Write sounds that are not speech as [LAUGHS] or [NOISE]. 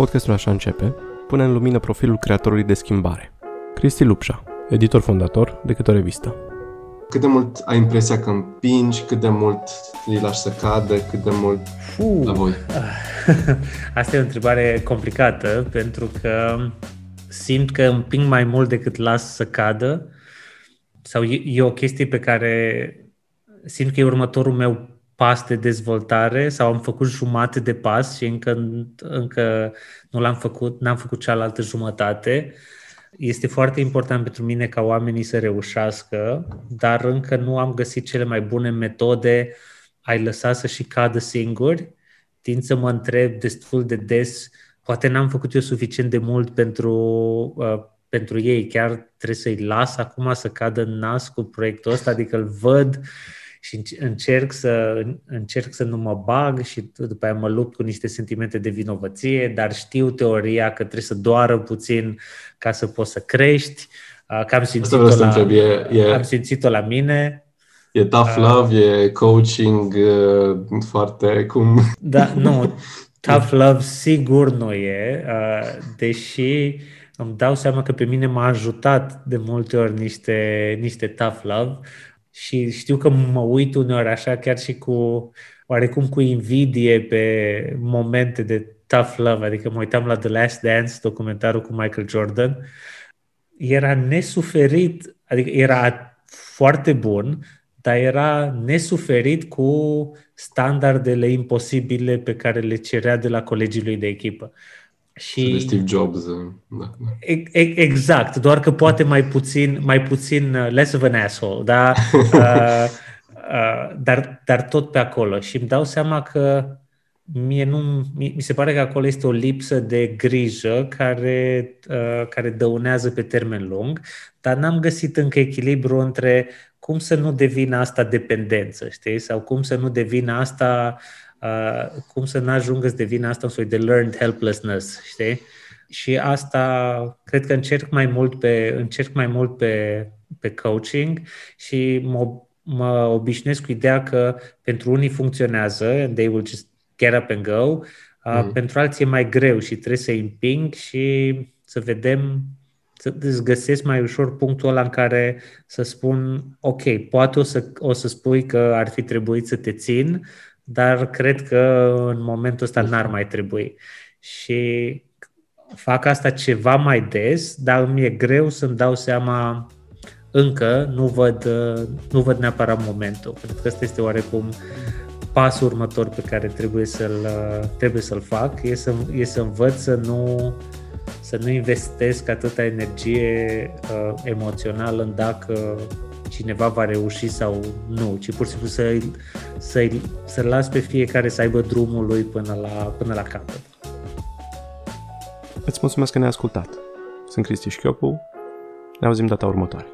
Podcastul Așa începe pune în lumină profilul creatorului de schimbare. Cristi Lupșa, editor fondator de câte o revistă. Cât de mult ai impresia că împingi, cât de mult îi lași să cadă, cât de mult Fuh. la voi? [LAUGHS] Asta e o întrebare complicată pentru că simt că împing mai mult decât las să cadă sau e, e o chestie pe care simt că e următorul meu pas de dezvoltare sau am făcut jumate de pas și încă, încă nu l-am făcut, n-am făcut cealaltă jumătate. Este foarte important pentru mine ca oamenii să reușească, dar încă nu am găsit cele mai bune metode ai lăsa să și cadă singuri. Tind să mă întreb destul de des, poate n-am făcut eu suficient de mult pentru, uh, pentru ei, chiar trebuie să-i las acum să cadă în nas cu proiectul ăsta, adică îl văd uh, și încerc să, încerc să nu mă bag și după aia mă lupt cu niște sentimente de vinovăție, dar știu teoria că trebuie să doară puțin ca să poți să crești. Că am simțit-o, la, întreb, e, e, am simțit-o la mine. E tough love, uh, e coaching uh, foarte cum... Da, nu, [LAUGHS] tough love sigur nu e, uh, deși îmi dau seama că pe mine m-a ajutat de multe ori niște, niște tough love și știu că mă uit uneori așa chiar și cu oarecum cu invidie pe momente de tough love, adică mă uitam la The Last Dance, documentarul cu Michael Jordan, era nesuferit, adică era foarte bun, dar era nesuferit cu standardele imposibile pe care le cerea de la colegii lui de echipă. Și de Steve Jobs. Uh, da, da. Exact, doar că poate mai puțin, mai puțin uh, less of an asshole, da? [LAUGHS] uh, uh, dar, dar tot pe acolo. Și îmi dau seama că mie nu, mi se pare că acolo este o lipsă de grijă care, uh, care dăunează pe termen lung, dar n-am găsit încă echilibru între cum să nu devină asta dependență, știi? Sau cum să nu devină asta uh, cum să nu ajungă să devină asta un soi de learned helplessness, știi? Și asta cred că încerc mai mult pe, încerc mai mult pe, pe coaching și mă, mă obișnuiesc cu ideea că pentru unii funcționează and they will just get up and go, uh, mm. pentru alții e mai greu și trebuie să-i împing și să vedem să îți găsesc mai ușor punctul ăla în care să spun, ok, poate o să, o să spui că ar fi trebuit să te țin, dar cred că în momentul ăsta n-ar mai trebui. Și fac asta ceva mai des, dar îmi e greu să-mi dau seama încă, nu văd, nu văd neapărat momentul. Cred că ăsta este oarecum pasul următor pe care trebuie să-l, trebuie să-l fac, e să, e să învăț să nu, să nu investesc atâta energie uh, emoțională în dacă cineva va reuși sau nu, ci pur și simplu să, să, să las pe fiecare să aibă drumul lui până la, până la capăt. Îți mulțumesc că ne-ai ascultat. Sunt Cristi Șchiopu. Ne auzim data următoare.